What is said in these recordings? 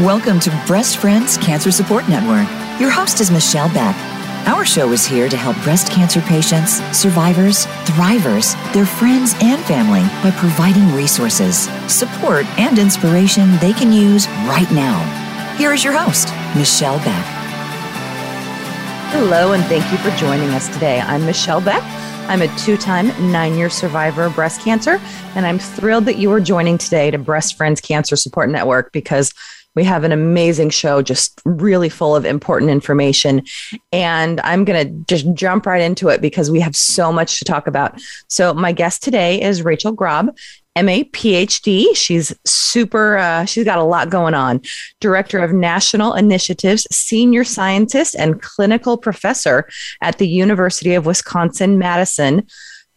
Welcome to Breast Friends Cancer Support Network. Your host is Michelle Beck. Our show is here to help breast cancer patients, survivors, thrivers, their friends, and family by providing resources, support, and inspiration they can use right now. Here is your host, Michelle Beck. Hello, and thank you for joining us today. I'm Michelle Beck. I'm a two time nine year survivor of breast cancer, and I'm thrilled that you are joining today to Breast Friends Cancer Support Network because we have an amazing show, just really full of important information. And I'm going to just jump right into it because we have so much to talk about. So, my guest today is Rachel Grob. MA PhD. She's super, uh, she's got a lot going on. Director of National Initiatives, Senior Scientist, and Clinical Professor at the University of Wisconsin Madison.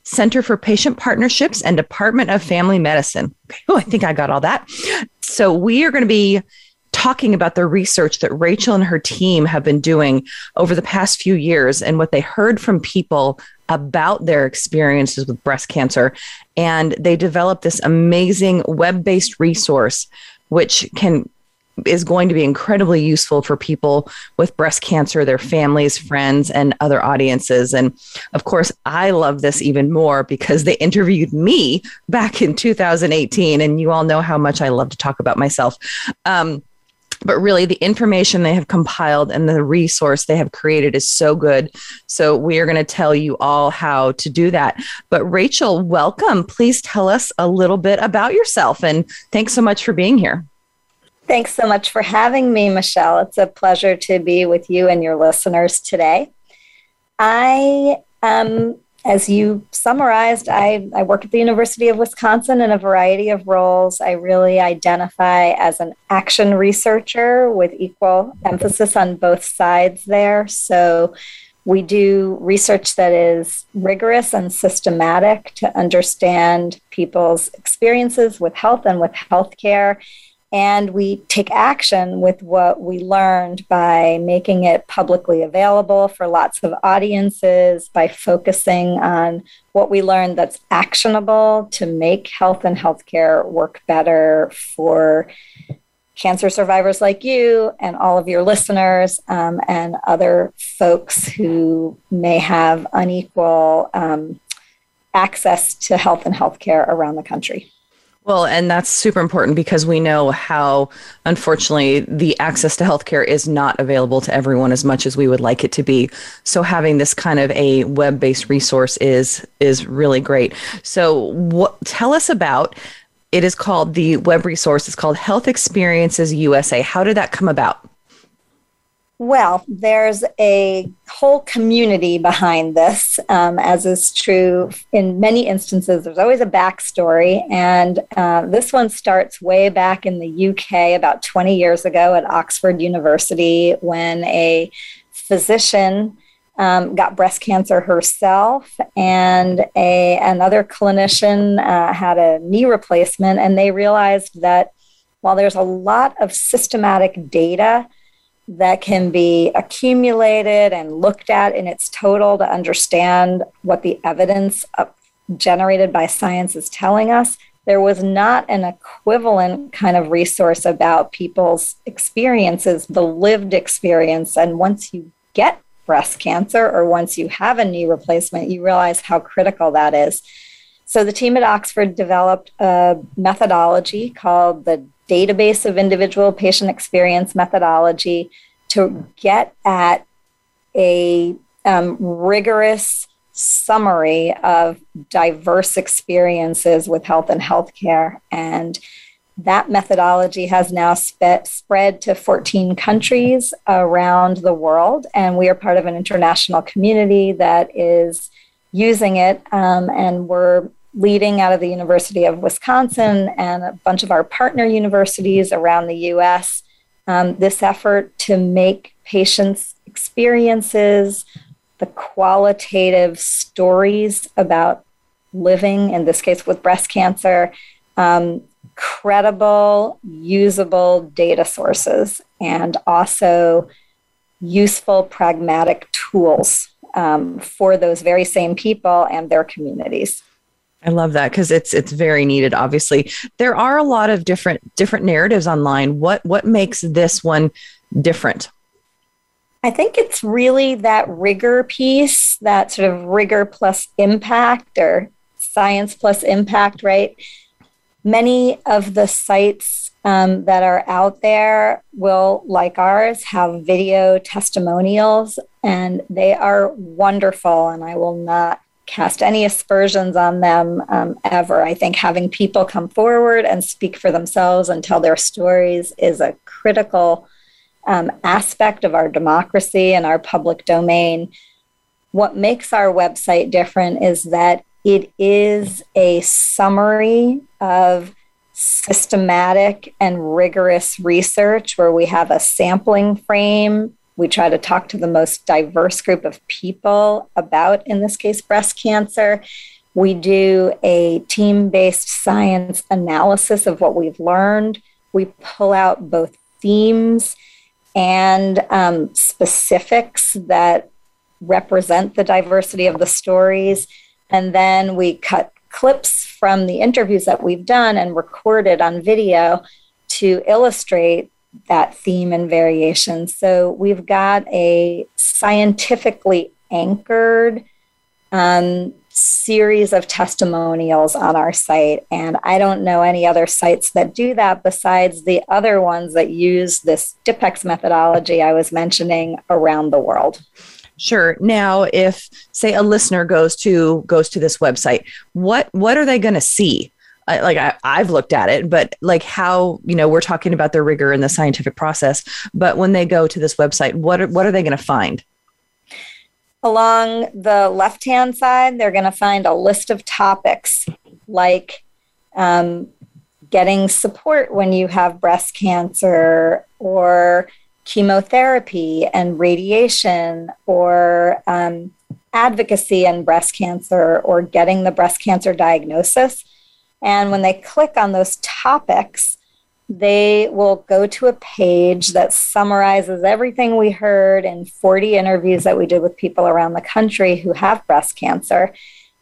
Center for Patient Partnerships and Department of Family Medicine. Oh, I think I got all that. So, we are going to be talking about the research that Rachel and her team have been doing over the past few years and what they heard from people about their experiences with breast cancer. And they developed this amazing web based resource, which can is going to be incredibly useful for people with breast cancer, their families, friends, and other audiences. And of course, I love this even more because they interviewed me back in 2018. And you all know how much I love to talk about myself. Um, but really the information they have compiled and the resource they have created is so good. So we are going to tell you all how to do that. But Rachel, welcome. Please tell us a little bit about yourself and thanks so much for being here. Thanks so much for having me, Michelle. It's a pleasure to be with you and your listeners today. I am as you summarized, I, I work at the University of Wisconsin in a variety of roles. I really identify as an action researcher with equal emphasis on both sides there. So we do research that is rigorous and systematic to understand people's experiences with health and with healthcare and we take action with what we learned by making it publicly available for lots of audiences, by focusing on what we learned that's actionable to make health and healthcare work better for cancer survivors like you and all of your listeners um, and other folks who may have unequal um, access to health and healthcare around the country. Well, and that's super important because we know how, unfortunately, the access to healthcare is not available to everyone as much as we would like it to be. So having this kind of a web-based resource is is really great. So, what tell us about? It is called the web resource. It's called Health Experiences USA. How did that come about? Well, there's a whole community behind this, um, as is true in many instances. There's always a backstory, and uh, this one starts way back in the UK about 20 years ago at Oxford University when a physician um, got breast cancer herself, and a another clinician uh, had a knee replacement, and they realized that while there's a lot of systematic data that can be accumulated and looked at in its total to understand what the evidence uh, generated by science is telling us. There was not an equivalent kind of resource about people's experiences, the lived experience. And once you get breast cancer or once you have a knee replacement, you realize how critical that is. So the team at Oxford developed a methodology called the database of individual patient experience methodology to get at a um, rigorous summary of diverse experiences with health and healthcare. And that methodology has now spread to 14 countries around the world. And we are part of an international community that is using it. Um, and we're leading out of the University of Wisconsin and a bunch of our partner universities around the US um, this effort to make patients' experiences, the qualitative stories about living, in this case with breast cancer, um, credible, usable data sources, and also useful, pragmatic tools um, for those very same people and their communities. I love that because it's it's very needed. Obviously, there are a lot of different different narratives online. What what makes this one different? I think it's really that rigor piece, that sort of rigor plus impact or science plus impact, right? Many of the sites um, that are out there will, like ours, have video testimonials, and they are wonderful. And I will not cast any aspersions on them um, ever. I think having people come forward and speak for themselves and tell their stories is a critical um, aspect of our democracy and our public domain. What makes our website different is that it is a summary of systematic and rigorous research where we have a sampling frame. We try to talk to the most diverse group of people about, in this case, breast cancer. We do a team based science analysis of what we've learned. We pull out both themes and um, specifics that represent the diversity of the stories. And then we cut clips from the interviews that we've done and recorded on video to illustrate that theme and variation. So we've got a scientifically anchored um, series of testimonials on our site. And I don't know any other sites that do that besides the other ones that use this DIPEX methodology I was mentioning around the world. Sure. Now, if say a listener goes to goes to this website, what what are they going to see? Like I, I've looked at it, but like how you know we're talking about the rigor and the scientific process. But when they go to this website, what are, what are they going to find? Along the left hand side, they're going to find a list of topics like um, getting support when you have breast cancer or chemotherapy and radiation or um, advocacy and breast cancer or getting the breast cancer diagnosis. And when they click on those topics, they will go to a page that summarizes everything we heard in 40 interviews that we did with people around the country who have breast cancer.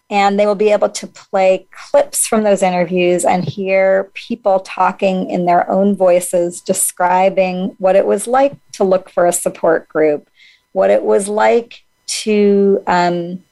And they will be able to play clips from those interviews and hear people talking in their own voices describing what it was like to look for a support group what it was like to um,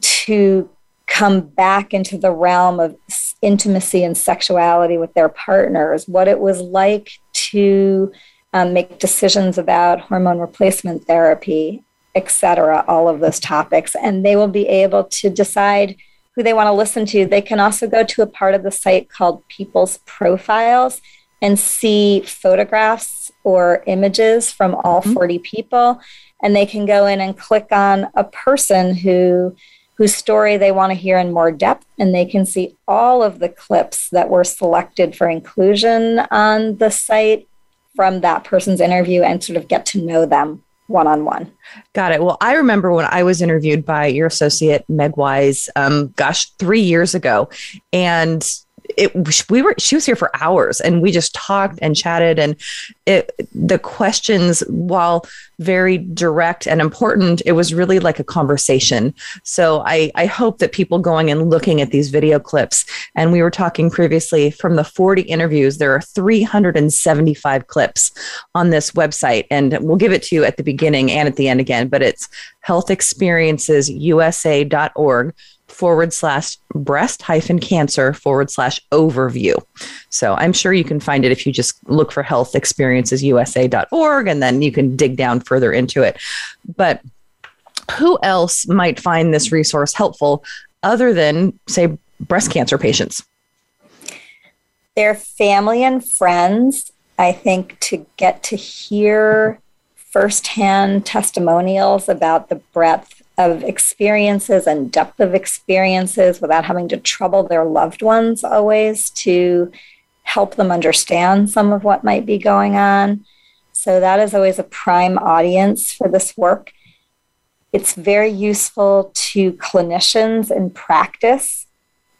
to come back into the realm of intimacy and sexuality with their partners what it was like to um, make decisions about hormone replacement therapy etc., all of those topics. And they will be able to decide who they want to listen to. They can also go to a part of the site called People's Profiles and see photographs or images from all mm-hmm. 40 people. And they can go in and click on a person who whose story they want to hear in more depth and they can see all of the clips that were selected for inclusion on the site from that person's interview and sort of get to know them one on one. Got it. Well, I remember when I was interviewed by your associate Meg Wise, um, gosh, three years ago, and it we were she was here for hours and we just talked and chatted and it the questions while very direct and important it was really like a conversation. So i i hope that people going and looking at these video clips and we were talking previously from the 40 interviews there are 375 clips on this website and we'll give it to you at the beginning and at the end again but it's healthexperiencesUSA.org forward slash breast hyphen cancer forward slash overview. So I'm sure you can find it if you just look for healthexperiencesUSA.org and then you can dig down further into it. But who else might find this resource helpful other than, say, breast cancer patients? Their family and friends, I think, to get to hear firsthand testimonials about the breadth of experiences and depth of experiences without having to trouble their loved ones always to help them understand some of what might be going on. So, that is always a prime audience for this work. It's very useful to clinicians in practice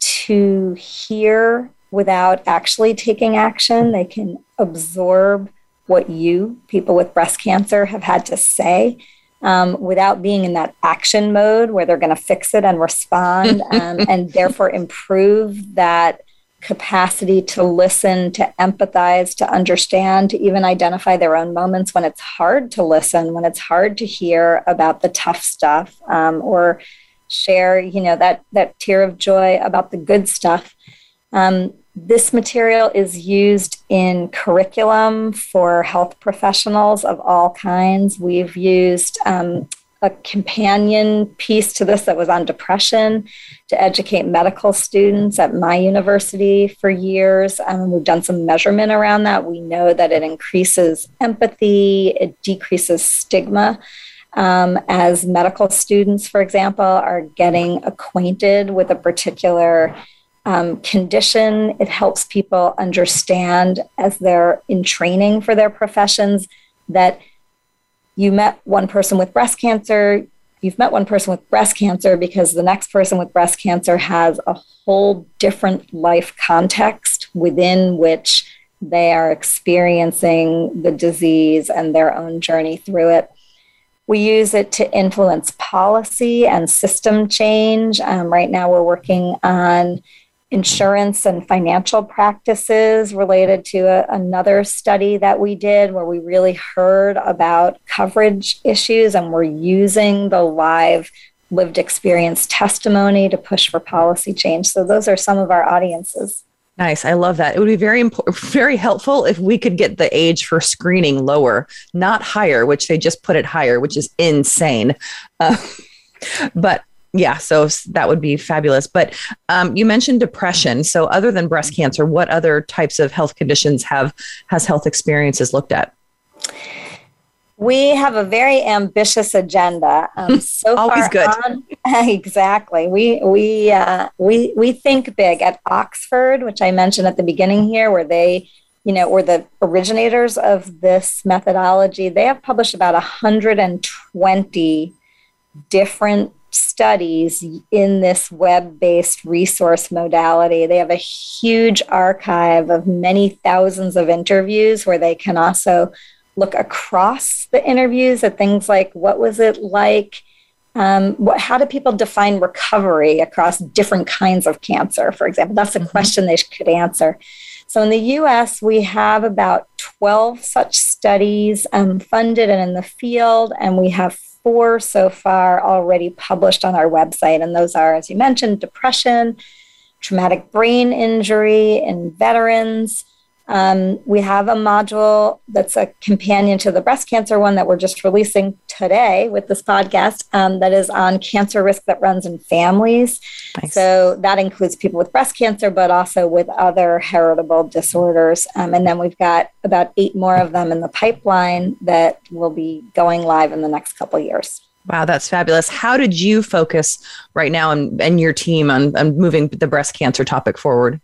to hear without actually taking action. They can absorb what you, people with breast cancer, have had to say um, without being in that action mode where they're going to fix it and respond um, and therefore improve that capacity to listen, to empathize, to understand, to even identify their own moments when it's hard to listen, when it's hard to hear about the tough stuff, um, or share, you know, that that tear of joy about the good stuff. Um, this material is used in curriculum for health professionals of all kinds. We've used um, a companion piece to this that was on depression to educate medical students at my university for years. Um, we've done some measurement around that. We know that it increases empathy, it decreases stigma. Um, as medical students, for example, are getting acquainted with a particular um, condition, it helps people understand as they're in training for their professions that you met one person with breast cancer, you've met one person with breast cancer because the next person with breast cancer has a whole different life context within which they are experiencing the disease and their own journey through it. We use it to influence policy and system change. Um, right now, we're working on insurance and financial practices related to a, another study that we did where we really heard about coverage issues and we're using the live lived experience testimony to push for policy change. So those are some of our audiences. Nice. I love that. It would be very important, very helpful if we could get the age for screening lower, not higher, which they just put it higher, which is insane. Uh, but yeah, so that would be fabulous. But um, you mentioned depression. So, other than breast cancer, what other types of health conditions have has health experiences looked at? We have a very ambitious agenda. Um, so Always good. On, exactly. We we uh, we we think big at Oxford, which I mentioned at the beginning here, where they you know, were the originators of this methodology. They have published about 120 different studies in this web based resource modality. They have a huge archive of many thousands of interviews where they can also look across the interviews at things like what was it like? Um, what, how do people define recovery across different kinds of cancer, for example? That's a mm-hmm. question they could answer. So in the US, we have about 12 such studies um, funded and in the field, and we have four so far already published on our website. And those are, as you mentioned, depression, traumatic brain injury in veterans. Um, we have a module that's a companion to the breast cancer one that we're just releasing today with this podcast um, that is on cancer risk that runs in families. Nice. So that includes people with breast cancer, but also with other heritable disorders. Um, and then we've got about eight more of them in the pipeline that will be going live in the next couple years. Wow, that's fabulous. How did you focus right now and, and your team on, on moving the breast cancer topic forward?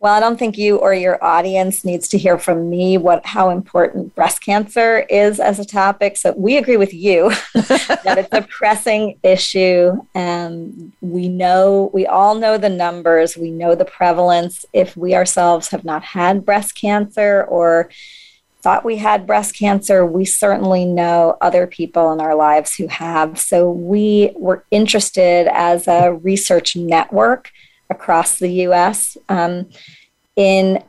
Well, I don't think you or your audience needs to hear from me what how important breast cancer is as a topic. So we agree with you that it's a pressing issue. And we know we all know the numbers, we know the prevalence. If we ourselves have not had breast cancer or thought we had breast cancer, we certainly know other people in our lives who have. So we were interested as a research network across the US um, in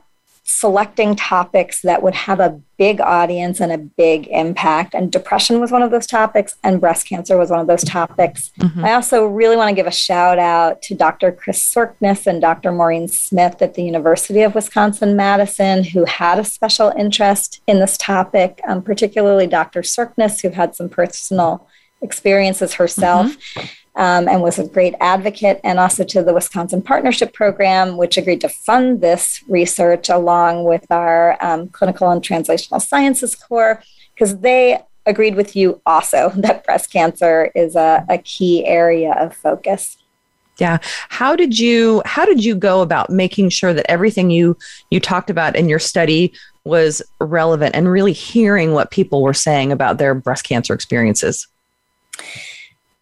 selecting topics that would have a big audience and a big impact. And depression was one of those topics, and breast cancer was one of those topics. Mm-hmm. I also really want to give a shout out to Dr. Chris Sorkness and Dr. Maureen Smith at the University of Wisconsin Madison, who had a special interest in this topic, um, particularly Dr. Sorkness, who had some personal experiences herself. Mm-hmm um, and was a great advocate, and also to the Wisconsin Partnership Program, which agreed to fund this research along with our um, Clinical and Translational Sciences Core, because they agreed with you also that breast cancer is a, a key area of focus. Yeah. How did you how did you go about making sure that everything you you talked about in your study was relevant and really hearing what people were saying about their breast cancer experiences?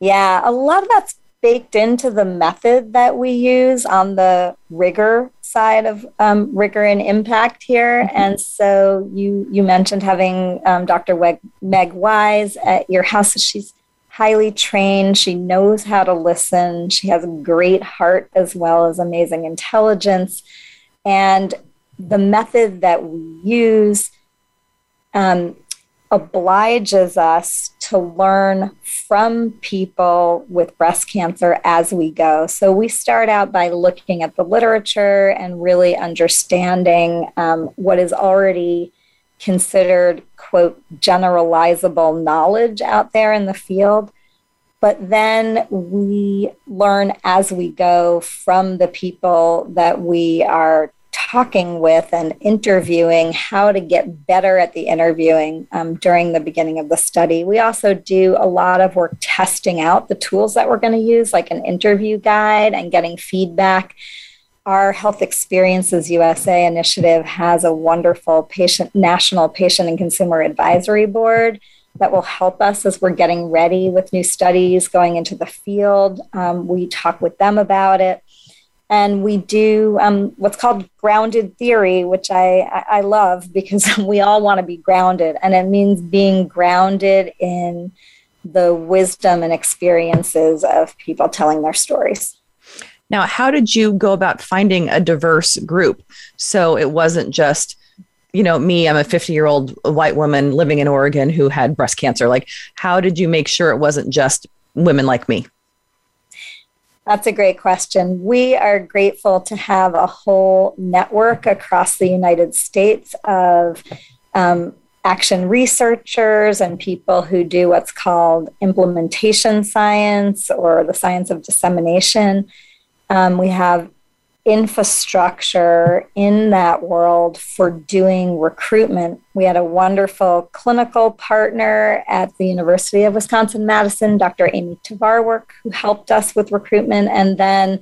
Yeah, a lot of that's baked into the method that we use on the rigor side of um, rigor and impact here. Mm-hmm. And so you you mentioned having um, Dr. Weg, Meg Wise at your house. She's highly trained. She knows how to listen. She has a great heart as well as amazing intelligence. And the method that we use um, obliges us to learn from people with breast cancer as we go. So we start out by looking at the literature and really understanding um, what is already considered, quote, generalizable knowledge out there in the field. But then we learn as we go from the people that we are talking with and interviewing how to get better at the interviewing um, during the beginning of the study. We also do a lot of work testing out the tools that we're going to use, like an interview guide and getting feedback. Our Health Experiences USA initiative has a wonderful patient national patient and consumer advisory board that will help us as we're getting ready with new studies going into the field. Um, we talk with them about it and we do um, what's called grounded theory, which I, I love because we all want to be grounded, and it means being grounded in the wisdom and experiences of people telling their stories. Now, how did you go about finding a diverse group? So it wasn't just, you know, me, I'm a 50 year old white woman living in Oregon who had breast cancer. Like, how did you make sure it wasn't just women like me? That's a great question. We are grateful to have a whole network across the United States of um, action researchers and people who do what's called implementation science or the science of dissemination. Um, we have infrastructure in that world for doing recruitment. We had a wonderful clinical partner at the University of Wisconsin Madison, Dr. Amy Tevaarwerk, who helped us with recruitment. And then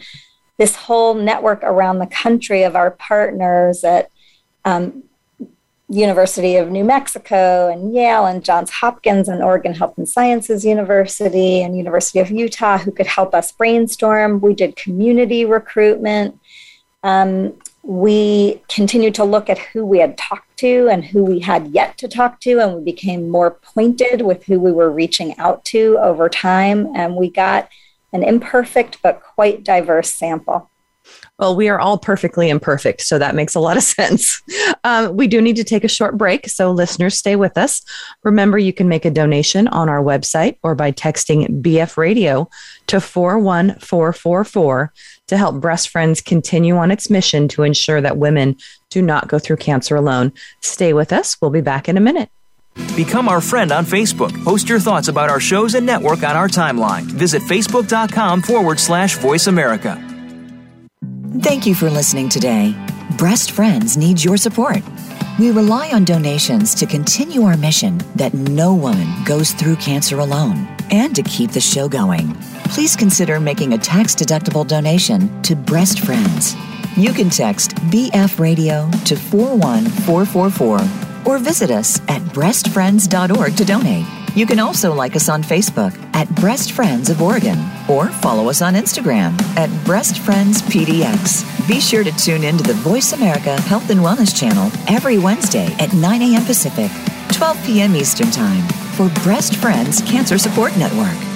this whole network around the country of our partners at um, University of New Mexico and Yale and Johns Hopkins and Oregon Health and Sciences University and University of Utah who could help us brainstorm. We did community recruitment. Um, we continued to look at who we had talked to and who we had yet to talk to, and we became more pointed with who we were reaching out to over time. And we got an imperfect but quite diverse sample. Well, we are all perfectly imperfect, so that makes a lot of sense. Um, we do need to take a short break, so listeners, stay with us. Remember, you can make a donation on our website or by texting BF Radio to 41444 to help Breast Friends continue on its mission to ensure that women do not go through cancer alone. Stay with us. We'll be back in a minute. Become our friend on Facebook. Post your thoughts about our shows and network on our timeline. Visit facebook.com forward slash voice America. Thank you for listening today. Breast Friends needs your support. We rely on donations to continue our mission that no woman goes through cancer alone and to keep the show going. Please consider making a tax deductible donation to Breast Friends. You can text BF Radio to 41444 or visit us at breastfriends.org to donate. You can also like us on Facebook at Breast Friends of Oregon or follow us on Instagram at Breast Friends PDX. Be sure to tune in to the Voice America Health and Wellness channel every Wednesday at 9 a.m. Pacific, 12 p.m. Eastern Time for Breast Friends Cancer Support Network.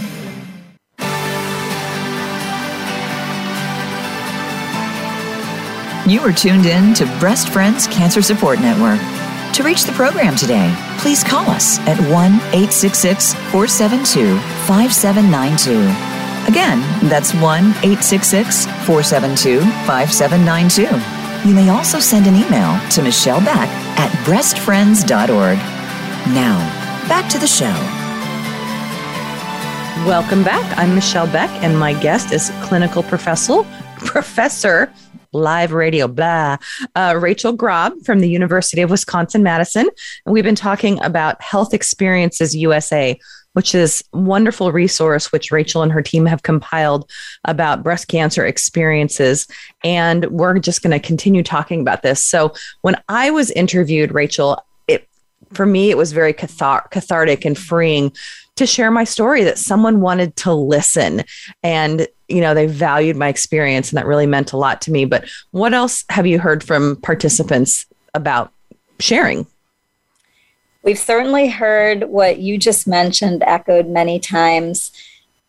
You are tuned in to Breast Friends Cancer Support Network. To reach the program today, please call us at 1 866 472 5792. Again, that's 1 866 472 5792. You may also send an email to Michelle Beck at breastfriends.org. Now, back to the show. Welcome back. I'm Michelle Beck, and my guest is clinical professor, professor, live radio, blah, uh, Rachel Grob from the University of Wisconsin Madison. And we've been talking about Health Experiences USA, which is wonderful resource which Rachel and her team have compiled about breast cancer experiences. And we're just going to continue talking about this. So when I was interviewed, Rachel, it for me it was very cathar- cathartic and freeing to share my story that someone wanted to listen. And you know they valued my experience and that really meant a lot to me. But what else have you heard from participants about sharing? We've certainly heard what you just mentioned echoed many times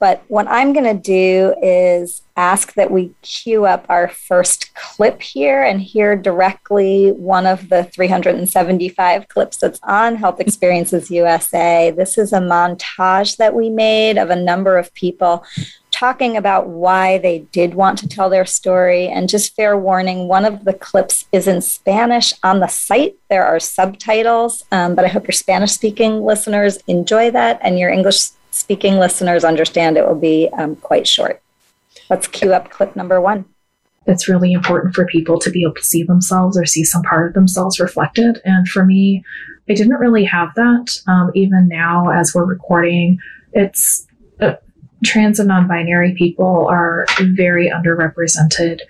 but what I'm going to do is ask that we queue up our first clip here and hear directly one of the 375 clips that's on Health Experiences USA. This is a montage that we made of a number of people talking about why they did want to tell their story. And just fair warning, one of the clips is in Spanish on the site. There are subtitles, um, but I hope your Spanish speaking listeners enjoy that and your English speaking listeners understand it will be um, quite short. Let's cue up clip number one. It's really important for people to be able to see themselves or see some part of themselves reflected. And for me, I didn't really have that. Um, even now, as we're recording, it's uh, trans and non binary people are very underrepresented.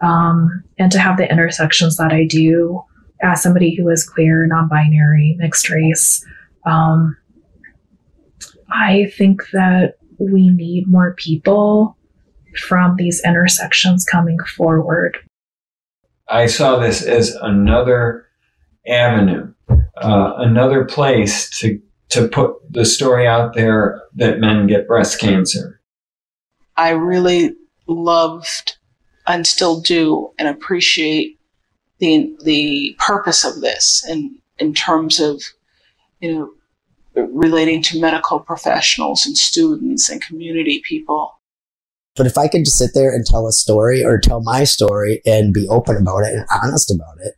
Um, and to have the intersections that I do as somebody who is queer, non binary, mixed race, um, I think that we need more people from these intersections coming forward. I saw this as another avenue, uh, another place to to put the story out there that men get breast cancer. I really loved and still do and appreciate the the purpose of this in in terms of you know relating to medical professionals and students and community people. But if I could just sit there and tell a story or tell my story and be open about it and honest about it,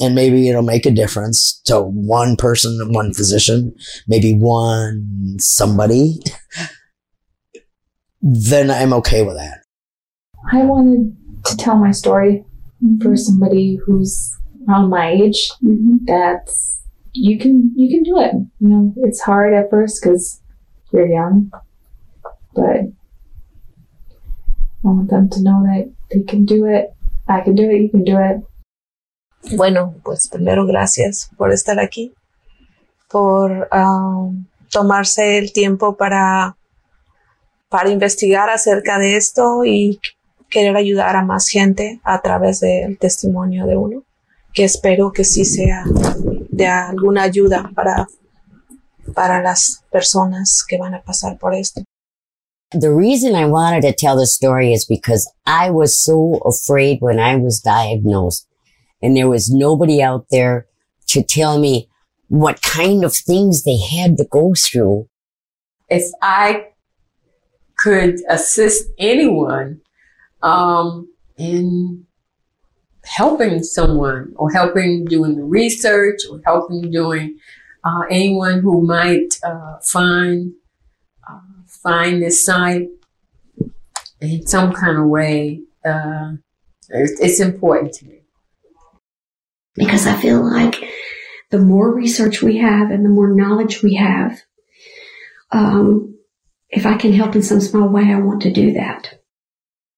and maybe it'll make a difference to one person, one physician, maybe one somebody, then I'm okay with that. I wanted to tell my story for somebody who's around my age mm-hmm. that's you can you can do it. You know, it's hard at first because you're young, but I want them to know that they can do it. I can do it. You can do it. Bueno, pues primero gracias por estar aquí, por um, tomarse el tiempo para para investigar acerca de esto y querer ayudar a más gente a través del testimonio de uno, que espero que sí sea de alguna ayuda para, para las personas que van a pasar por esto. The reason I wanted to tell the story is because I was so afraid when I was diagnosed and there was nobody out there to tell me what kind of things they had to go through. If I could assist anyone um, in helping someone or helping doing the research or helping doing uh, anyone who might uh, find uh, find this site in some kind of way uh, it's, it's important to me because I feel like the more research we have and the more knowledge we have, um, if I can help in some small way, I want to do that.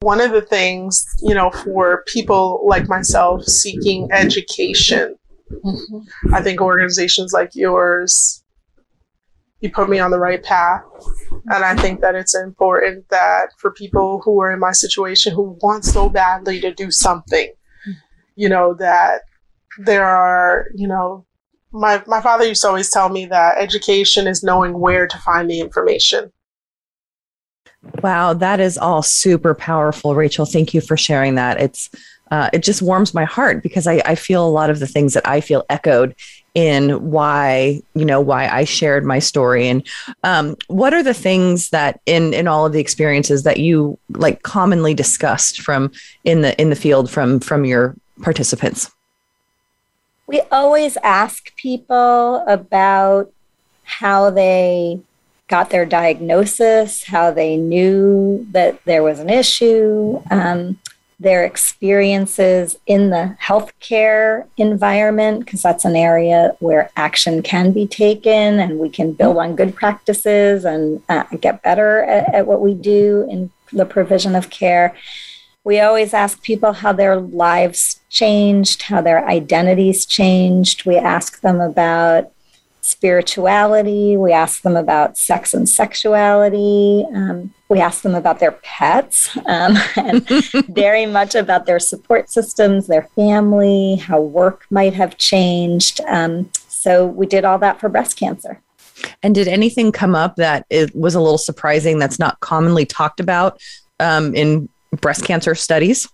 One of the things, you know, for people like myself seeking education, mm-hmm. I think organizations like yours, you put me on the right path. And I think that it's important that for people who are in my situation who want so badly to do something, you know, that there are, you know, my, my father used to always tell me that education is knowing where to find the information. Wow, that is all super powerful, Rachel. Thank you for sharing that. It's uh, it just warms my heart because I, I feel a lot of the things that I feel echoed in why you know why I shared my story and um, what are the things that in in all of the experiences that you like commonly discussed from in the in the field from from your participants. We always ask people about how they got their diagnosis, how they knew that there was an issue, um, their experiences in the healthcare environment, because that's an area where action can be taken and we can build on good practices and uh, get better at, at what we do in the provision of care. We always ask people how their lives changed, how their identities changed. We ask them about spirituality. We ask them about sex and sexuality. Um, we ask them about their pets um, and very much about their support systems, their family, how work might have changed. Um, so we did all that for breast cancer. And did anything come up that it was a little surprising that's not commonly talked about um, in breast cancer studies?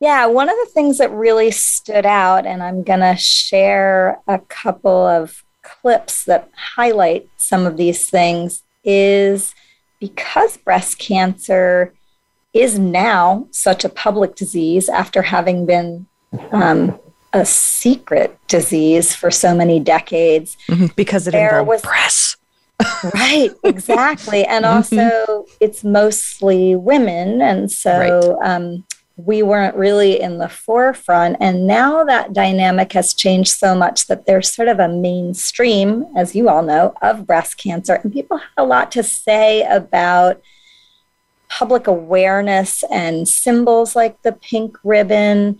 Yeah, one of the things that really stood out, and I'm going to share a couple of clips that highlight some of these things, is because breast cancer is now such a public disease after having been um, a secret disease for so many decades. Mm-hmm, because it involved was, breasts. right, exactly. And mm-hmm. also, it's mostly women. And so, right. um, we weren't really in the forefront. And now that dynamic has changed so much that there's sort of a mainstream, as you all know, of breast cancer. And people have a lot to say about public awareness and symbols like the pink ribbon.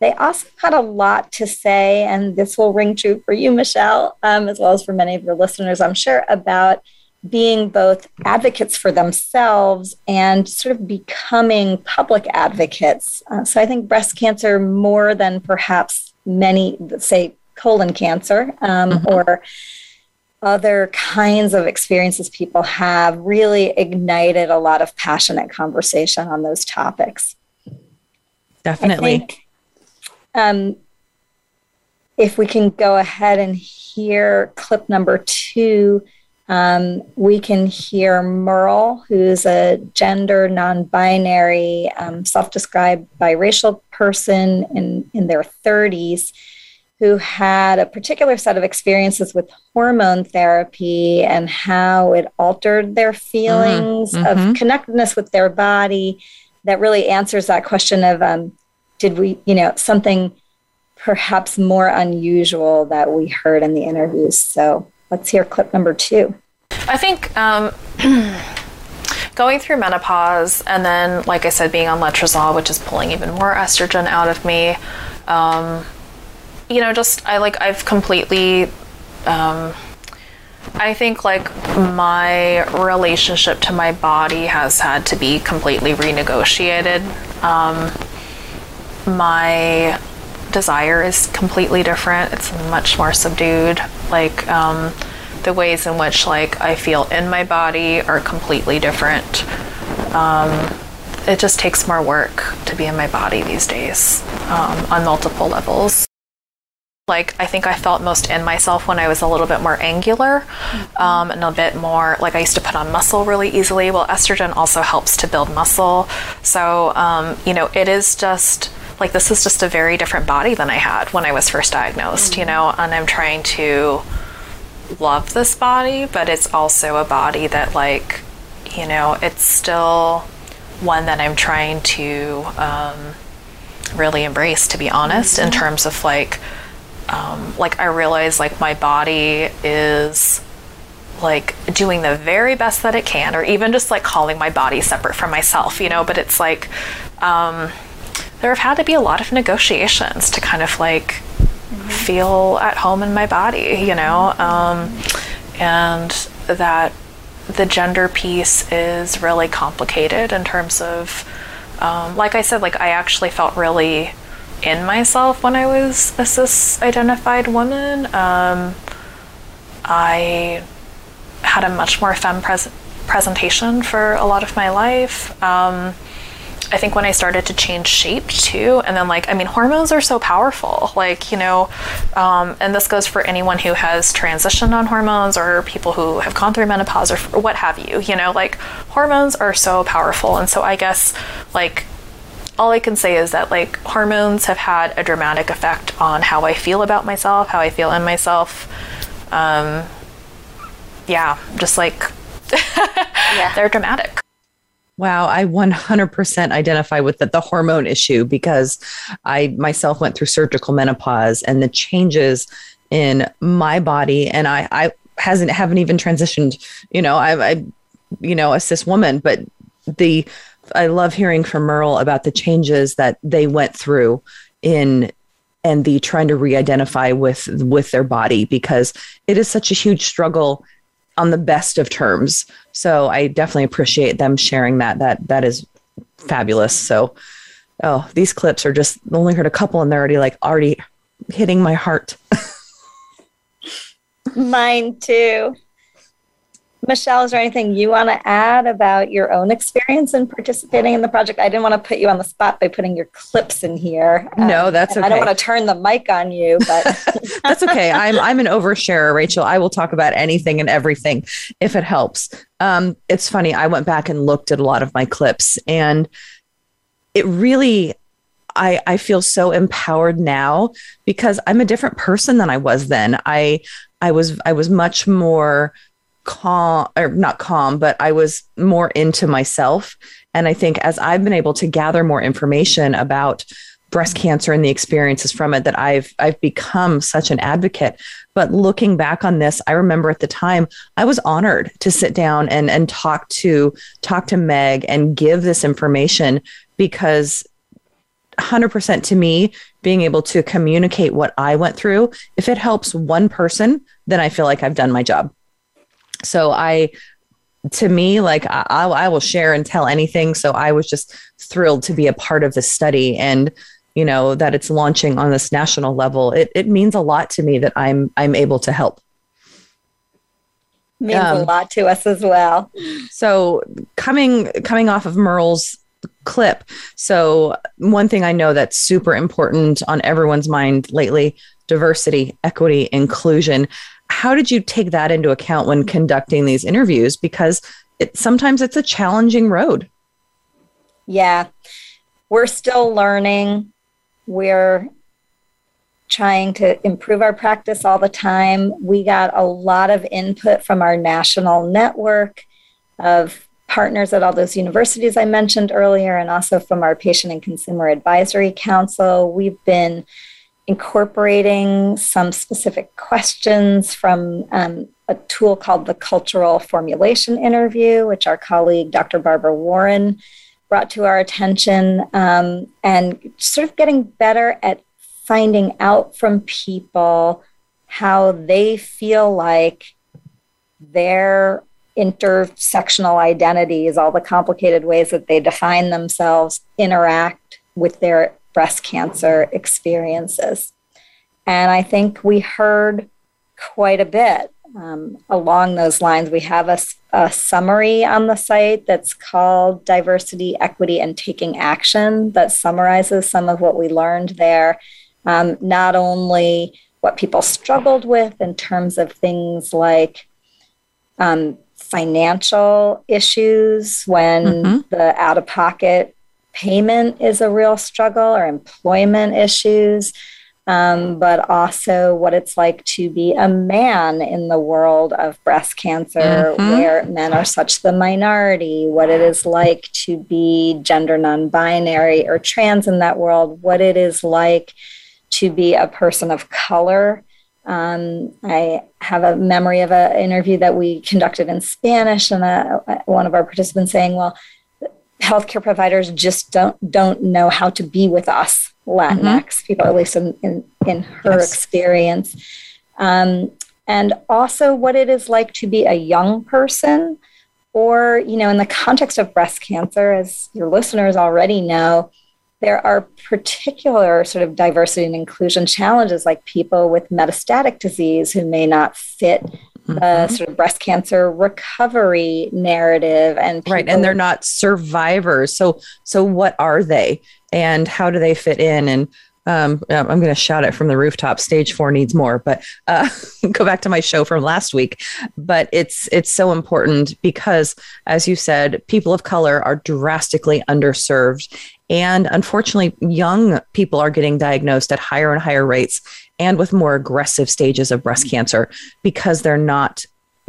They also had a lot to say, and this will ring true for you, Michelle, um, as well as for many of your listeners, I'm sure, about being both advocates for themselves and sort of becoming public advocates. Uh, so I think breast cancer, more than perhaps many, say, colon cancer um, mm-hmm. or other kinds of experiences people have, really ignited a lot of passionate conversation on those topics. Definitely. Think, um, if we can go ahead and hear clip number two um, we can hear Merle, who's a gender non binary, um, self described biracial person in, in their 30s, who had a particular set of experiences with hormone therapy and how it altered their feelings mm-hmm. of connectedness with their body. That really answers that question of um, did we, you know, something perhaps more unusual that we heard in the interviews. So let's hear clip number two. I think um, going through menopause and then, like I said, being on letrozole, which is pulling even more estrogen out of me. Um, you know, just I like I've completely. Um, I think like my relationship to my body has had to be completely renegotiated. Um, my desire is completely different. It's much more subdued. Like um, the ways in which like I feel in my body are completely different. Um, it just takes more work to be in my body these days um, on multiple levels. Like I think I felt most in myself when I was a little bit more angular um, and a bit more like I used to put on muscle really easily. Well, estrogen also helps to build muscle, so um, you know it is just like this is just a very different body than I had when I was first diagnosed. You know, and I'm trying to love this body, but it's also a body that, like, you know, it's still one that I'm trying to um, really embrace, to be honest, mm-hmm. in terms of like, um, like I realize like my body is like doing the very best that it can, or even just like calling my body separate from myself, you know. But it's like um, there have had to be a lot of negotiations to kind of like feel at home in my body, you know, um, and that the gender piece is really complicated in terms of, um, like I said, like I actually felt really in myself when I was a cis identified woman. Um, I had a much more femme pres- presentation for a lot of my life. Um, I think when I started to change shape too, and then like, I mean, hormones are so powerful. Like, you know, um, and this goes for anyone who has transitioned on hormones or people who have gone through menopause or, what have you, you know, like hormones are so powerful. And so I guess like all I can say is that like hormones have had a dramatic effect on how I feel about myself, how I feel in myself. Um, yeah, just like yeah. they're dramatic. Wow, I 100% identify with the, the hormone issue because I myself went through surgical menopause and the changes in my body and I I hasn't haven't even transitioned, you know, I I you know, a cis woman, but the I love hearing from Merle about the changes that they went through in and the trying to re-identify with with their body because it is such a huge struggle on the best of terms. So I definitely appreciate them sharing that. That that is fabulous. So oh, these clips are just only heard a couple and they're already like already hitting my heart. Mine too. Michelle, is there anything you want to add about your own experience in participating in the project? I didn't want to put you on the spot by putting your clips in here. No, um, that's okay. I don't want to turn the mic on you, but that's okay. I'm I'm an oversharer, Rachel. I will talk about anything and everything if it helps. Um, it's funny. I went back and looked at a lot of my clips, and it really I, I feel so empowered now because I'm a different person than I was then. I I was I was much more calm or not calm, but I was more into myself. And I think as I've been able to gather more information about breast cancer and the experiences from it that I've I've become such an advocate. But looking back on this, I remember at the time I was honored to sit down and and talk to talk to Meg and give this information because 100% to me being able to communicate what I went through, if it helps one person, then I feel like I've done my job. So I, to me, like I, I will share and tell anything. So I was just thrilled to be a part of this study and, you know, that it's launching on this national level. It, it means a lot to me that I'm, I'm able to help means um, a lot to us as well. So coming coming off of Merle's clip. So one thing I know that's super important on everyone's mind lately, diversity, equity, inclusion how did you take that into account when conducting these interviews? Because it, sometimes it's a challenging road. Yeah, we're still learning. We're trying to improve our practice all the time. We got a lot of input from our national network of partners at all those universities I mentioned earlier, and also from our Patient and Consumer Advisory Council. We've been incorporating some specific questions from um, a tool called the Cultural Formulation Interview, which our colleague Dr. Barbara Warren brought to our attention, um, and sort of getting better at finding out from people how they feel like their intersectional identities, all the complicated ways that they define themselves, interact with their breast cancer experiences. And I think we heard quite a bit um, along those lines. We have a, a, summary on the site that's called Diversity, Equity, and Taking Action that summarizes some of what we learned there. Um, not only what people struggled with in terms of things like um, financial issues when mm-hmm. the out of pocket payment is a real struggle or employment issues, um, but also what it's like to be a man in the world of breast cancer, mm-hmm. where men are such the minority, what it is like to be gender non binary or trans in that world, what it is like to be a person of color. Um, I have a memory of an interview that we conducted in Spanish, and a, one of our participants saying, "Well, healthcare providers just don't don't know how to be with us Latinx mm-hmm. people, at least in in, in her yes. experience, um, and also what it is like to be a young person, or you know, in the context of breast cancer, as your listeners already know. There are particular sort of diversity and inclusion challenges, like people with metastatic disease who may not fit mm-hmm. the sort of breast cancer recovery narrative and people- right and they're not survivors so so what are they and how do they fit in and um, I'm going to shout it from the rooftop. Stage four needs more, but uh, go back to my show from last week. But it's it's so important because, as you said, people of color are drastically underserved, and unfortunately, young people are getting diagnosed at higher and higher rates and with more aggressive stages of breast cancer because they're not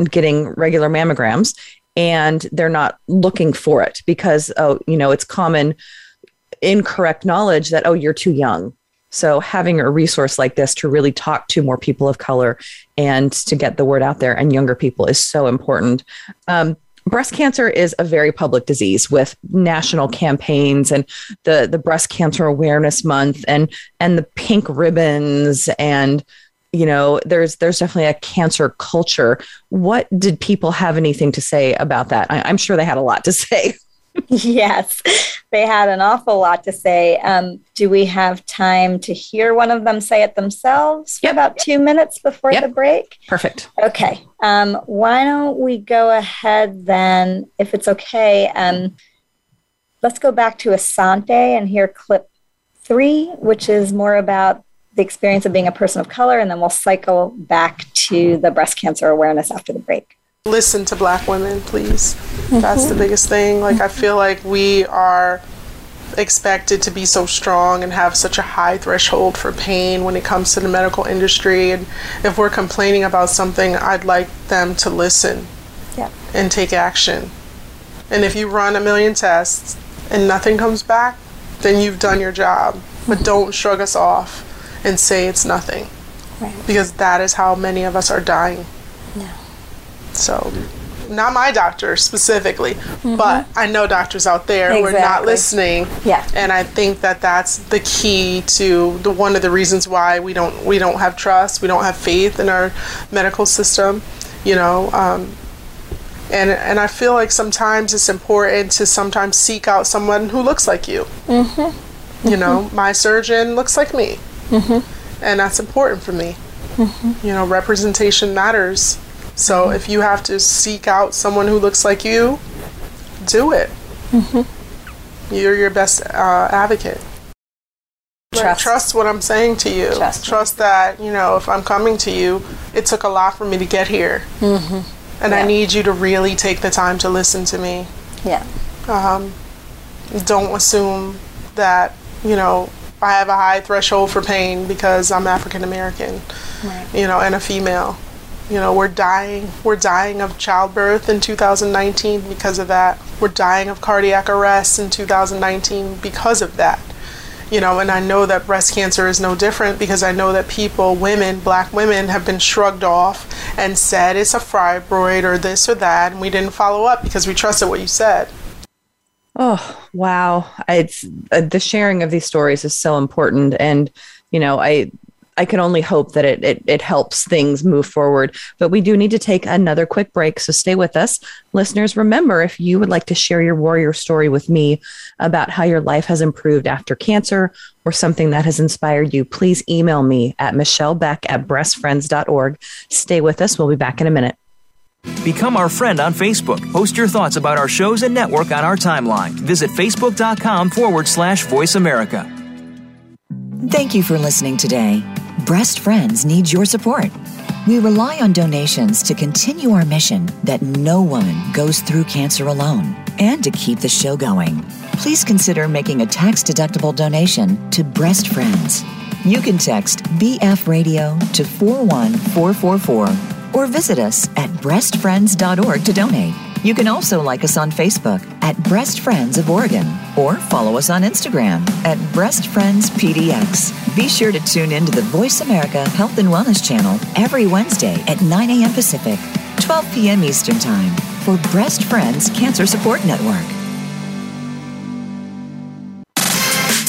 getting regular mammograms and they're not looking for it because oh you know it's common incorrect knowledge that oh you're too young. So having a resource like this to really talk to more people of color and to get the word out there and younger people is so important. Um, breast cancer is a very public disease with national campaigns and the the breast cancer awareness month and and the pink ribbons and you know there's there's definitely a cancer culture. What did people have anything to say about that? I, am sure they had a lot to say yes they had an awful lot to say um, do we have time to hear one of them say it themselves for yep. about two minutes before yep. the break perfect okay um, why don't we go ahead then if it's okay um, let's go back to asante and hear clip three which is more about the experience of being a person of color, and then we'll cycle back to the breast cancer awareness after the break. Listen to Black women, please. Mm-hmm. That's the biggest thing. Like, I feel like we are expected to be so strong and have such a high threshold for pain when it comes to the medical industry. And if we're complaining about something, I'd like them to listen yeah. and take action. And if you run a million tests and nothing comes back, then you've done your job. But don't shrug us off and say it's nothing. Right. Because that is how many of us are dying. Yeah. So, not my doctor specifically, mm-hmm. but I know doctors out there exactly. who are not listening. Yeah. And I think that that's the key to the one of the reasons why we don't we don't have trust, we don't have faith in our medical system. You know, um, and and I feel like sometimes it's important to sometimes seek out someone who looks like you. Mm-hmm. You know, mm-hmm. my surgeon looks like me. Mm-hmm. And that's important for me. Mm-hmm. You know, representation matters. So if you have to seek out someone who looks like you, do it. Mm-hmm. You're your best uh, advocate. Trust. Like, trust what I'm saying to you. Trust, trust that, you know, if I'm coming to you, it took a lot for me to get here. Mm-hmm. And yeah. I need you to really take the time to listen to me. Yeah. Um, don't assume that, you know, I have a high threshold for pain because I'm African American, right. you know, and a female. You know, we're dying. We're dying of childbirth in 2019 because of that. We're dying of cardiac arrest in 2019 because of that. You know, and I know that breast cancer is no different because I know that people, women, black women, have been shrugged off and said it's a fibroid or this or that, and we didn't follow up because we trusted what you said. Oh, wow. It's uh, the sharing of these stories is so important. And, you know, I, I can only hope that it, it, it helps things move forward. But we do need to take another quick break. So stay with us. Listeners, remember if you would like to share your warrior story with me about how your life has improved after cancer or something that has inspired you, please email me at michellebeck at breastfriends.org. Stay with us. We'll be back in a minute. Become our friend on Facebook. Post your thoughts about our shows and network on our timeline. Visit facebook.com forward slash voice America. Thank you for listening today. Breast Friends needs your support. We rely on donations to continue our mission that no woman goes through cancer alone and to keep the show going. Please consider making a tax deductible donation to Breast Friends. You can text BF Radio to 41444 or visit us at breastfriends.org to donate. You can also like us on Facebook at Breast Friends of Oregon or follow us on Instagram at Breast Friends PDX. Be sure to tune in to the Voice America Health and Wellness channel every Wednesday at 9 a.m. Pacific, 12 p.m. Eastern Time for Breast Friends Cancer Support Network.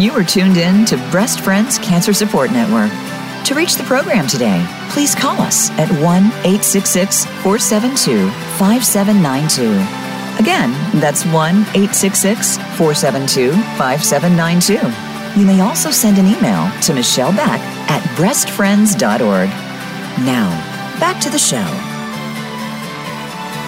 You are tuned in to Breast Friends Cancer Support Network. To reach the program today, please call us at 1 866 472 5792. Again, that's 1 866 472 5792. You may also send an email to Michelle Beck at breastfriends.org. Now, back to the show.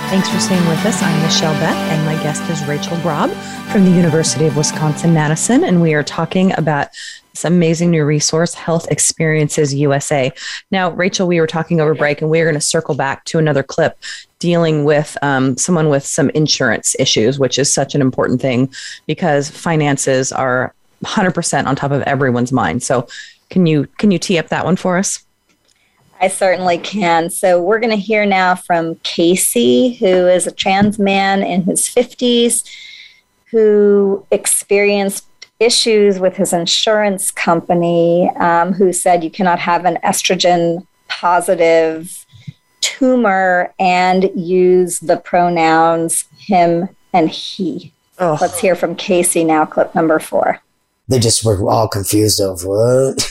Thanks for staying with us. I'm Michelle Beck, and my guest is Rachel Grob from the University of Wisconsin Madison. And we are talking about this amazing new resource, Health Experiences USA. Now, Rachel, we were talking over break, and we are going to circle back to another clip dealing with um, someone with some insurance issues, which is such an important thing because finances are 100% on top of everyone's mind. So, can you can you tee up that one for us? I certainly can. So, we're going to hear now from Casey, who is a trans man in his 50s who experienced issues with his insurance company, um, who said you cannot have an estrogen positive tumor and use the pronouns him and he. Ugh. Let's hear from Casey now, clip number four. They just were all confused of what?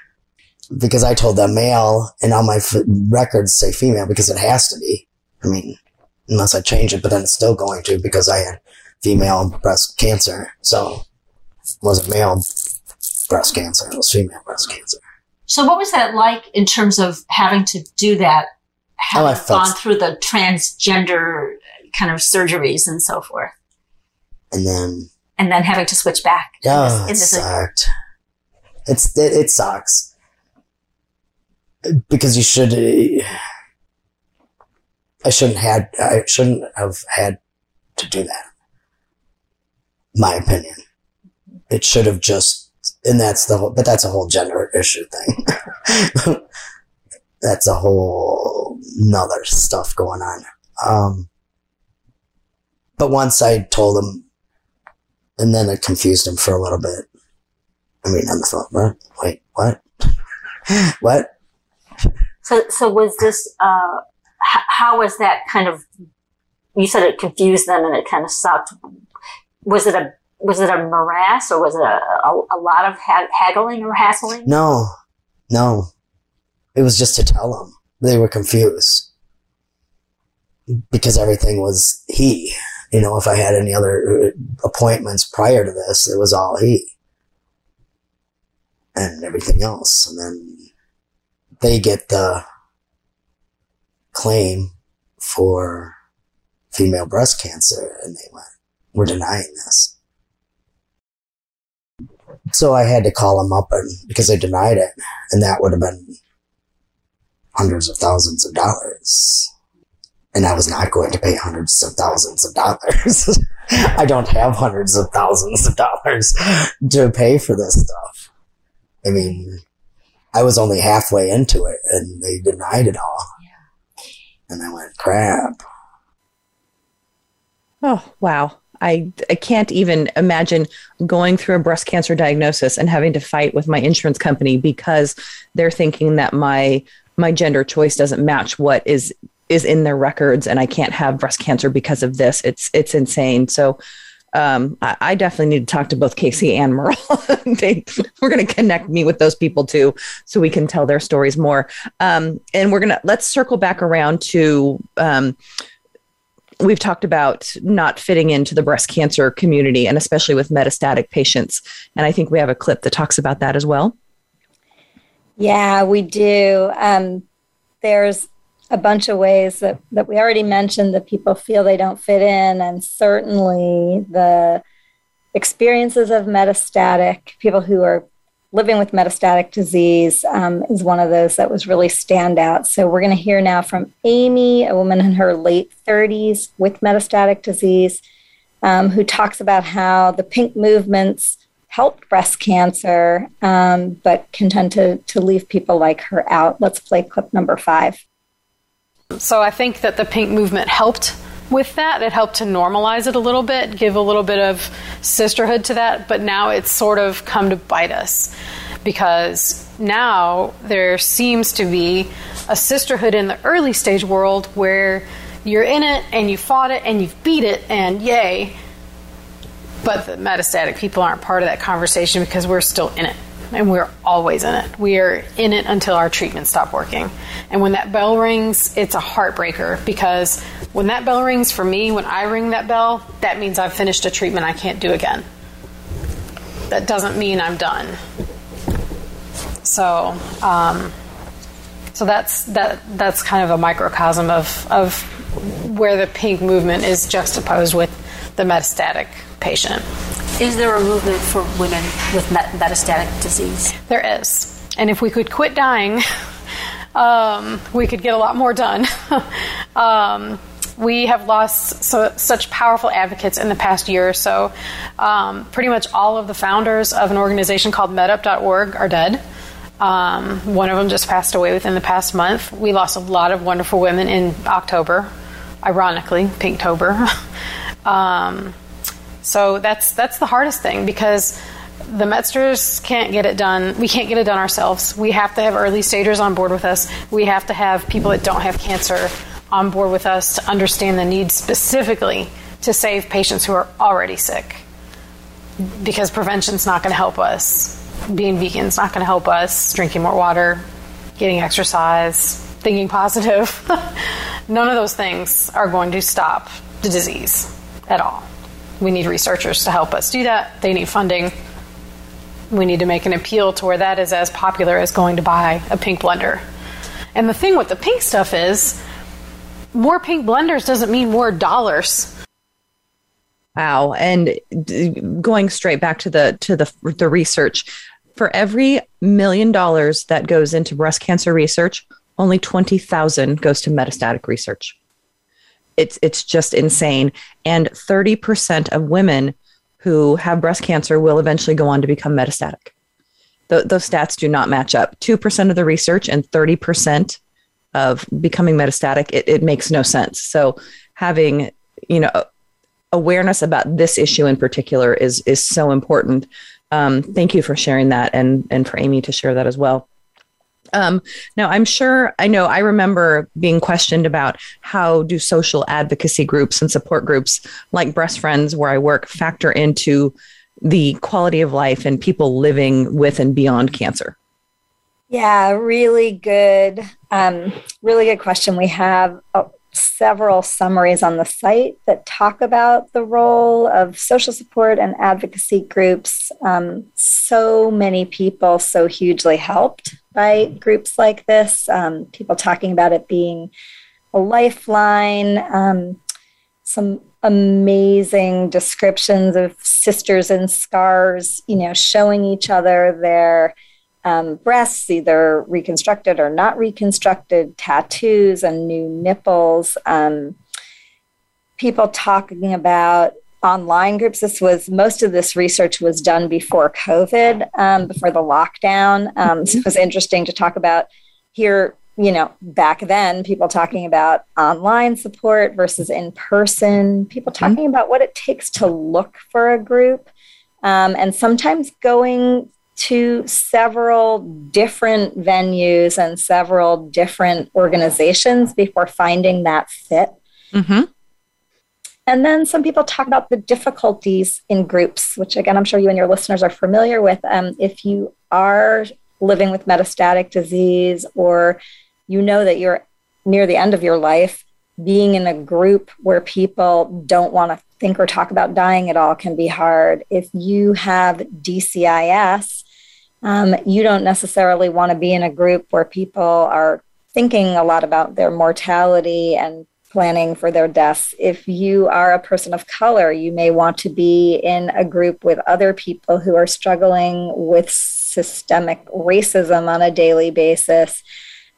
because I told them male and all my f- records say female because it has to be. I mean, unless I change it, but then it's still going to because I had female breast cancer. So it wasn't male breast cancer, it was female breast cancer. So, what was that like in terms of having to do that? Oh, Having felt- gone through the transgender kind of surgeries and so forth, And then, and then having to switch back. yeah, in it this- sucked. It's, it, it sucks. Because you should, I shouldn't had, I shouldn't have had to do that. My opinion. It should have just, and that's the whole, but that's a whole gender issue thing. that's a whole nother stuff going on. Um, but once I told him, and then it confused him for a little bit. I mean, on the phone, what? Wait, what? what? So, so was this? Uh, how was that kind of? You said it confused them and it kind of sucked. Was it a was it a morass or was it a, a, a lot of ha- haggling or hassling? No, no. It was just to tell them. They were confused. Because everything was he. You know, if I had any other uh, appointments prior to this, it was all he. And everything else. And then they get the claim for female breast cancer and they went, we're denying this. So I had to call them up and because they denied it and that would have been hundreds of thousands of dollars. And I was not going to pay hundreds of thousands of dollars. I don't have hundreds of thousands of dollars to pay for this stuff. I mean, I was only halfway into it and they denied it all. And I went, crap. Oh, wow. I, I can't even imagine going through a breast cancer diagnosis and having to fight with my insurance company because they're thinking that my my gender choice doesn't match what is is in their records and I can't have breast cancer because of this. It's it's insane. So um, I, I definitely need to talk to both Casey and Merle. they, we're going to connect me with those people too, so we can tell their stories more. Um, and we're going to let's circle back around to um, we've talked about not fitting into the breast cancer community and especially with metastatic patients. And I think we have a clip that talks about that as well. Yeah, we do. Um, there's a bunch of ways that, that we already mentioned that people feel they don't fit in, and certainly the experiences of metastatic people who are living with metastatic disease um, is one of those that was really standout. So we're going to hear now from Amy, a woman in her late 30s with metastatic disease, um, who talks about how the pink movements helped breast cancer, um, but can tend to, to leave people like her out. Let's play clip number five. So I think that the pink movement helped with that. It helped to normalize it a little bit, give a little bit of sisterhood to that, but now it's sort of come to bite us because now there seems to be a sisterhood in the early stage world where you're in it and you fought it and you've beat it and yay. But the metastatic people aren't part of that conversation because we're still in it and we're always in it. We are in it until our treatments stop working. And when that bell rings, it's a heartbreaker because when that bell rings for me, when I ring that bell, that means I've finished a treatment I can't do again. That doesn't mean I'm done. So, um, So that's that that's kind of a microcosm of of where the pink movement is juxtaposed with the metastatic patient. Is there a movement for women with met- metastatic disease? There is. And if we could quit dying, um, we could get a lot more done. um, we have lost so, such powerful advocates in the past year or so. Um, pretty much all of the founders of an organization called metup.org are dead. Um, one of them just passed away within the past month. We lost a lot of wonderful women in October, ironically, Pinktober. um, so that's that's the hardest thing because the Metsters can't get it done. We can't get it done ourselves. We have to have early stagers on board with us. We have to have people that don't have cancer on board with us to understand the need specifically to save patients who are already sick. Because prevention's not going to help us. Being vegan's not going to help us. Drinking more water, getting exercise, thinking positive. None of those things are going to stop the disease at all. We need researchers to help us do that. They need funding. We need to make an appeal to where that is as popular as going to buy a pink blender. And the thing with the pink stuff is, more pink blenders doesn't mean more dollars. Wow. And going straight back to the to the the research, for every million dollars that goes into breast cancer research, only 20,000 goes to metastatic research. It's it's just insane and 30% of women who have breast cancer will eventually go on to become metastatic. Th- those stats do not match up. 2% of the research and 30% of becoming metastatic, it, it makes no sense. So having, you know, awareness about this issue in particular is is so important. Um, thank you for sharing that and and for Amy to share that as well. Um, now, I'm sure I know I remember being questioned about how do social advocacy groups and support groups like Breast Friends, where I work, factor into the quality of life and people living with and beyond cancer. Yeah, really good, um, really good question. We have uh, several summaries on the site that talk about the role of social support and advocacy groups. Um, so many people so hugely helped by groups like this. Um, people talking about it being a lifeline. Um, some amazing descriptions of sisters in scars, you know, showing each other their um, breasts, either reconstructed or not reconstructed, tattoos and new nipples. Um, people talking about online groups. This was most of this research was done before COVID, um, before the lockdown. Um, so it was interesting to talk about here. You know, back then, people talking about online support versus in person. People talking about what it takes to look for a group, um, and sometimes going to several different venues and several different organizations before finding that fit. Mm-hmm. And then some people talk about the difficulties in groups, which again, I'm sure you and your listeners are familiar with. Um, if you are living with metastatic disease or you know that you're near the end of your life, being in a group where people don't want to think or talk about dying at all can be hard. If you have DCIS, um, you don't necessarily want to be in a group where people are thinking a lot about their mortality and planning for their deaths. If you are a person of color, you may want to be in a group with other people who are struggling with systemic racism on a daily basis.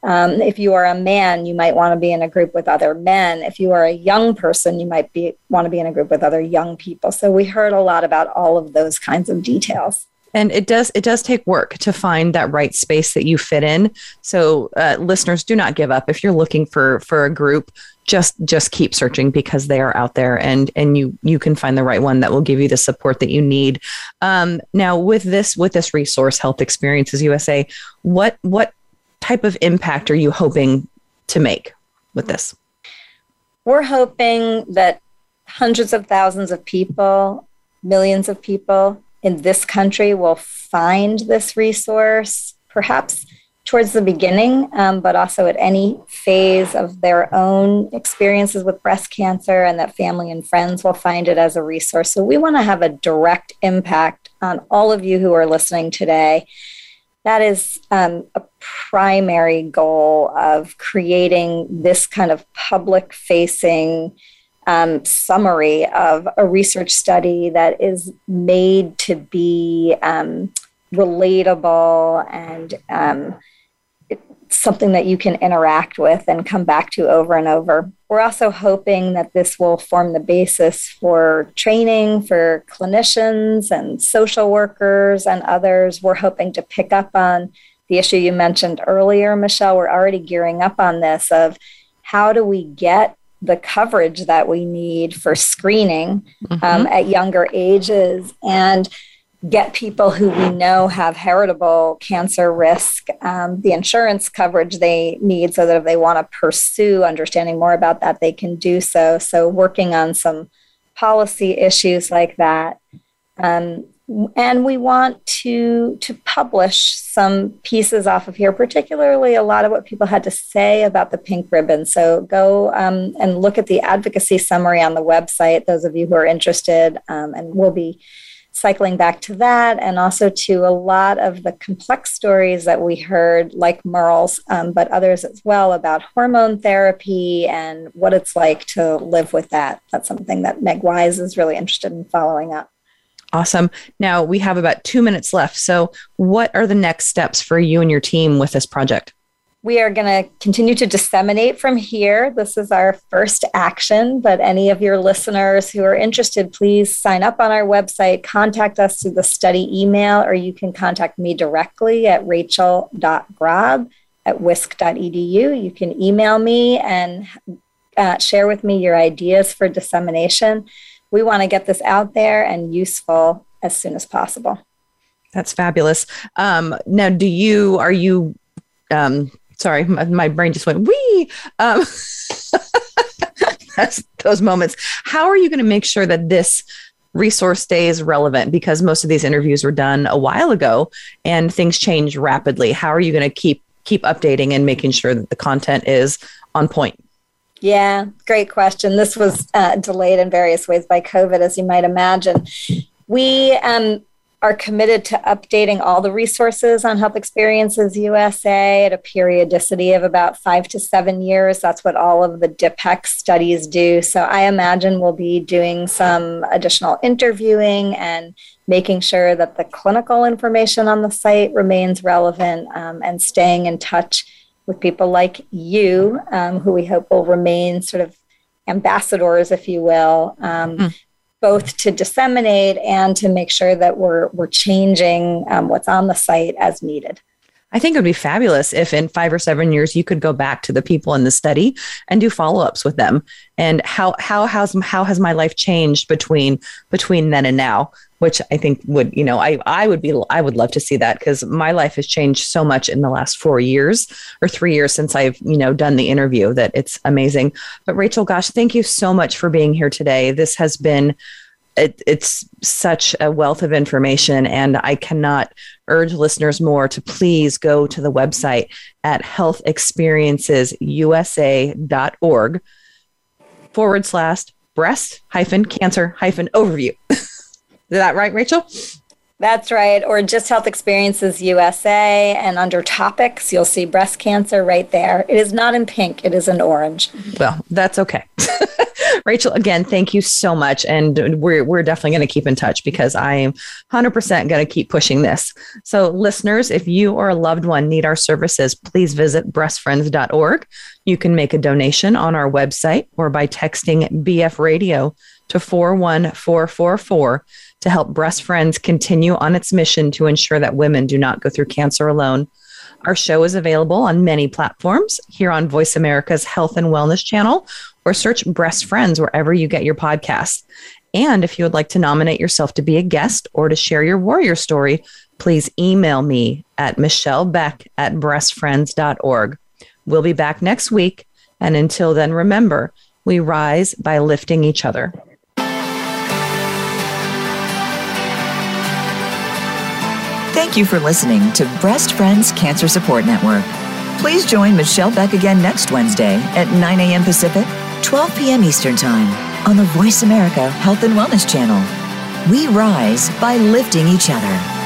Um, if you are a man, you might want to be in a group with other men. If you are a young person, you might be want to be in a group with other young people. So we heard a lot about all of those kinds of details and it does it does take work to find that right space that you fit in. So uh, listeners do not give up. If you're looking for for a group just just keep searching because they are out there and and you you can find the right one that will give you the support that you need. Um, now with this with this resource health experiences usa what what type of impact are you hoping to make with this? We're hoping that hundreds of thousands of people millions of people in this country will find this resource, perhaps towards the beginning, um, but also at any phase of their own experiences with breast cancer, and that family and friends will find it as a resource. So we want to have a direct impact on all of you who are listening today. That is um, a primary goal of creating this kind of public facing um, summary of a research study that is made to be um, relatable and um, something that you can interact with and come back to over and over. We're also hoping that this will form the basis for training for clinicians and social workers and others. We're hoping to pick up on the issue you mentioned earlier, Michelle. We're already gearing up on this of how do we get the coverage that we need for screening mm-hmm. um, at younger ages and get people who we know have heritable cancer risk um, the insurance coverage they need so that if they want to pursue understanding more about that, they can do so. So, working on some policy issues like that. Um, and we want to to publish some pieces off of here, particularly a lot of what people had to say about the pink ribbon. So go um, and look at the advocacy summary on the website. Those of you who are interested, um, and we'll be cycling back to that and also to a lot of the complex stories that we heard, like Merle's, um, but others as well, about hormone therapy and what it's like to live with that. That's something that Meg Wise is really interested in following up. Awesome. Now we have about two minutes left. So, what are the next steps for you and your team with this project? we are going to continue to disseminate from here. This is our first action, but any of your listeners who are interested, please sign up on our website, contact us through the study email, or you can contact me directly at rachel.grob at wisc.edu. You can email me and uh, share with me your ideas for dissemination. We want to get this out there and useful as soon as possible. That's fabulous. Um, now, do you, are you, um, sorry, my, my brain just went wee. Um, that's those moments. How are you going to make sure that this resource stays relevant? Because most of these interviews were done a while ago, and things change rapidly. How are you going to keep keep updating and making sure that the content is on point? Yeah, great question. This was uh, delayed in various ways by COVID, as you might imagine. We um, are committed to updating all the resources on Health Experiences USA at a periodicity of about five to seven years. That's what all of the DIPEx studies do. So I imagine we'll be doing some additional interviewing and making sure that the clinical information on the site remains relevant um, and staying in touch with people like you, um, who we hope will remain sort of ambassadors, if you will, um, mm both to disseminate and to make sure that we're we're changing um, what's on the site as needed. I think it would be fabulous if in five or seven years you could go back to the people in the study and do follow-ups with them. And how how has how has my life changed between between then and now? Which I think would you know I I would be I would love to see that because my life has changed so much in the last four years or three years since I've you know done the interview that it's amazing. But Rachel, gosh, thank you so much for being here today. This has been it, it's such a wealth of information, and I cannot urge listeners more to please go to the website at healthexperiencesUSA.org forward slash breast hyphen cancer hyphen overview. Is that right, Rachel? That's right. Or just Health Experiences USA. And under topics, you'll see breast cancer right there. It is not in pink, it is in orange. Well, that's okay. Rachel, again, thank you so much. And we're, we're definitely going to keep in touch because I am 100% going to keep pushing this. So, listeners, if you or a loved one need our services, please visit breastfriends.org. You can make a donation on our website or by texting BF Radio to 41444 to help Breast Friends continue on its mission to ensure that women do not go through cancer alone. Our show is available on many platforms here on Voice America's Health and Wellness channel, or search Breast Friends wherever you get your podcasts. And if you would like to nominate yourself to be a guest or to share your warrior story, please email me at michellebeck at breastfriends.org. We'll be back next week. And until then, remember, we rise by lifting each other. Thank you for listening to Breast Friends Cancer Support Network. Please join Michelle Beck again next Wednesday at 9 a.m. Pacific, 12 p.m. Eastern Time on the Voice America Health and Wellness Channel. We rise by lifting each other.